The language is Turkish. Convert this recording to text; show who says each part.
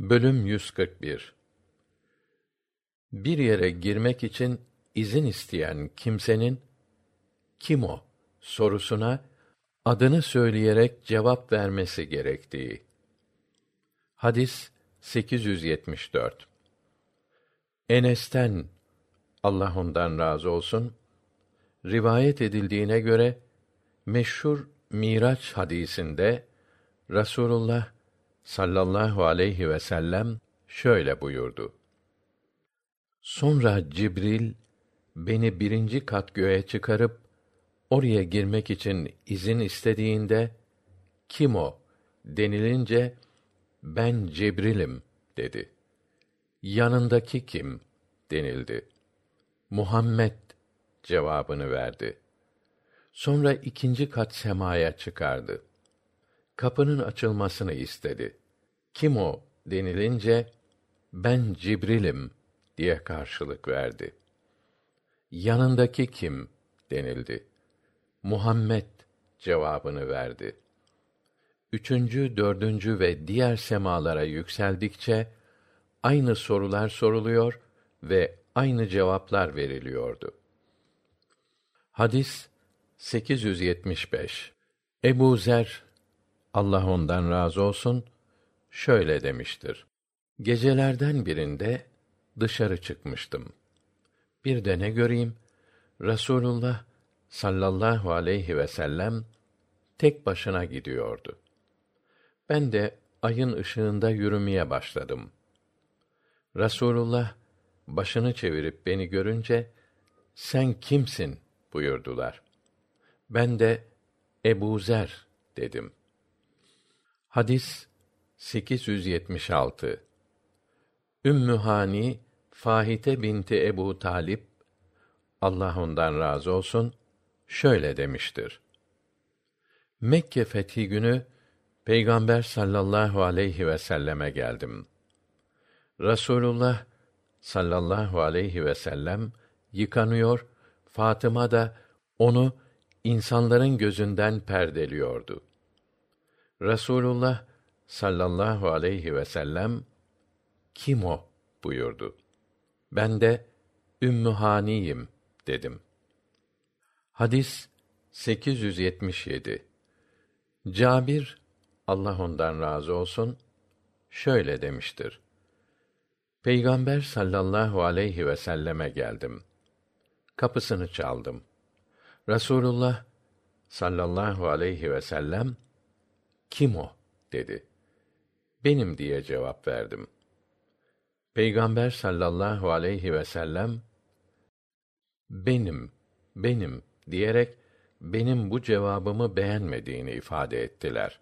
Speaker 1: Bölüm 141 Bir yere girmek için izin isteyen kimsenin kim o sorusuna adını söyleyerek cevap vermesi gerektiği. Hadis 874. Enes'ten Allah ondan razı olsun rivayet edildiğine göre meşhur Miraç hadisinde Rasulullah sallallahu aleyhi ve sellem şöyle buyurdu. Sonra Cibril beni birinci kat göğe çıkarıp oraya girmek için izin istediğinde kim o denilince ben Cibril'im dedi. Yanındaki kim denildi. Muhammed cevabını verdi. Sonra ikinci kat semaya çıkardı. Kapının açılmasını istedi. Kim o denilince ben Cibril'im diye karşılık verdi. Yanındaki kim denildi. Muhammed cevabını verdi. Üçüncü, dördüncü ve diğer semalara yükseldikçe aynı sorular soruluyor ve aynı cevaplar veriliyordu. Hadis 875. Ebu Zer Allah ondan razı olsun şöyle demiştir. Gecelerden birinde dışarı çıkmıştım. Bir de ne göreyim? Rasulullah sallallahu aleyhi ve sellem tek başına gidiyordu. Ben de ayın ışığında yürümeye başladım. Rasulullah başını çevirip beni görünce sen kimsin buyurdular. Ben de Ebu Zer dedim. Hadis 876 Ümmü Hani Fahite binti Ebu Talip Allah ondan razı olsun şöyle demiştir. Mekke fethi günü Peygamber sallallahu aleyhi ve selleme geldim. Rasulullah sallallahu aleyhi ve sellem yıkanıyor, Fatıma da onu insanların gözünden perdeliyordu. Rasulullah sallallahu aleyhi ve sellem kim o buyurdu. Ben de Ümmü dedim. Hadis 877. Cabir Allah ondan razı olsun şöyle demiştir. Peygamber sallallahu aleyhi ve selleme geldim. Kapısını çaldım. Rasulullah sallallahu aleyhi ve sellem kim o dedi. Benim diye cevap verdim. Peygamber sallallahu aleyhi ve sellem benim, benim diyerek benim bu cevabımı beğenmediğini ifade ettiler.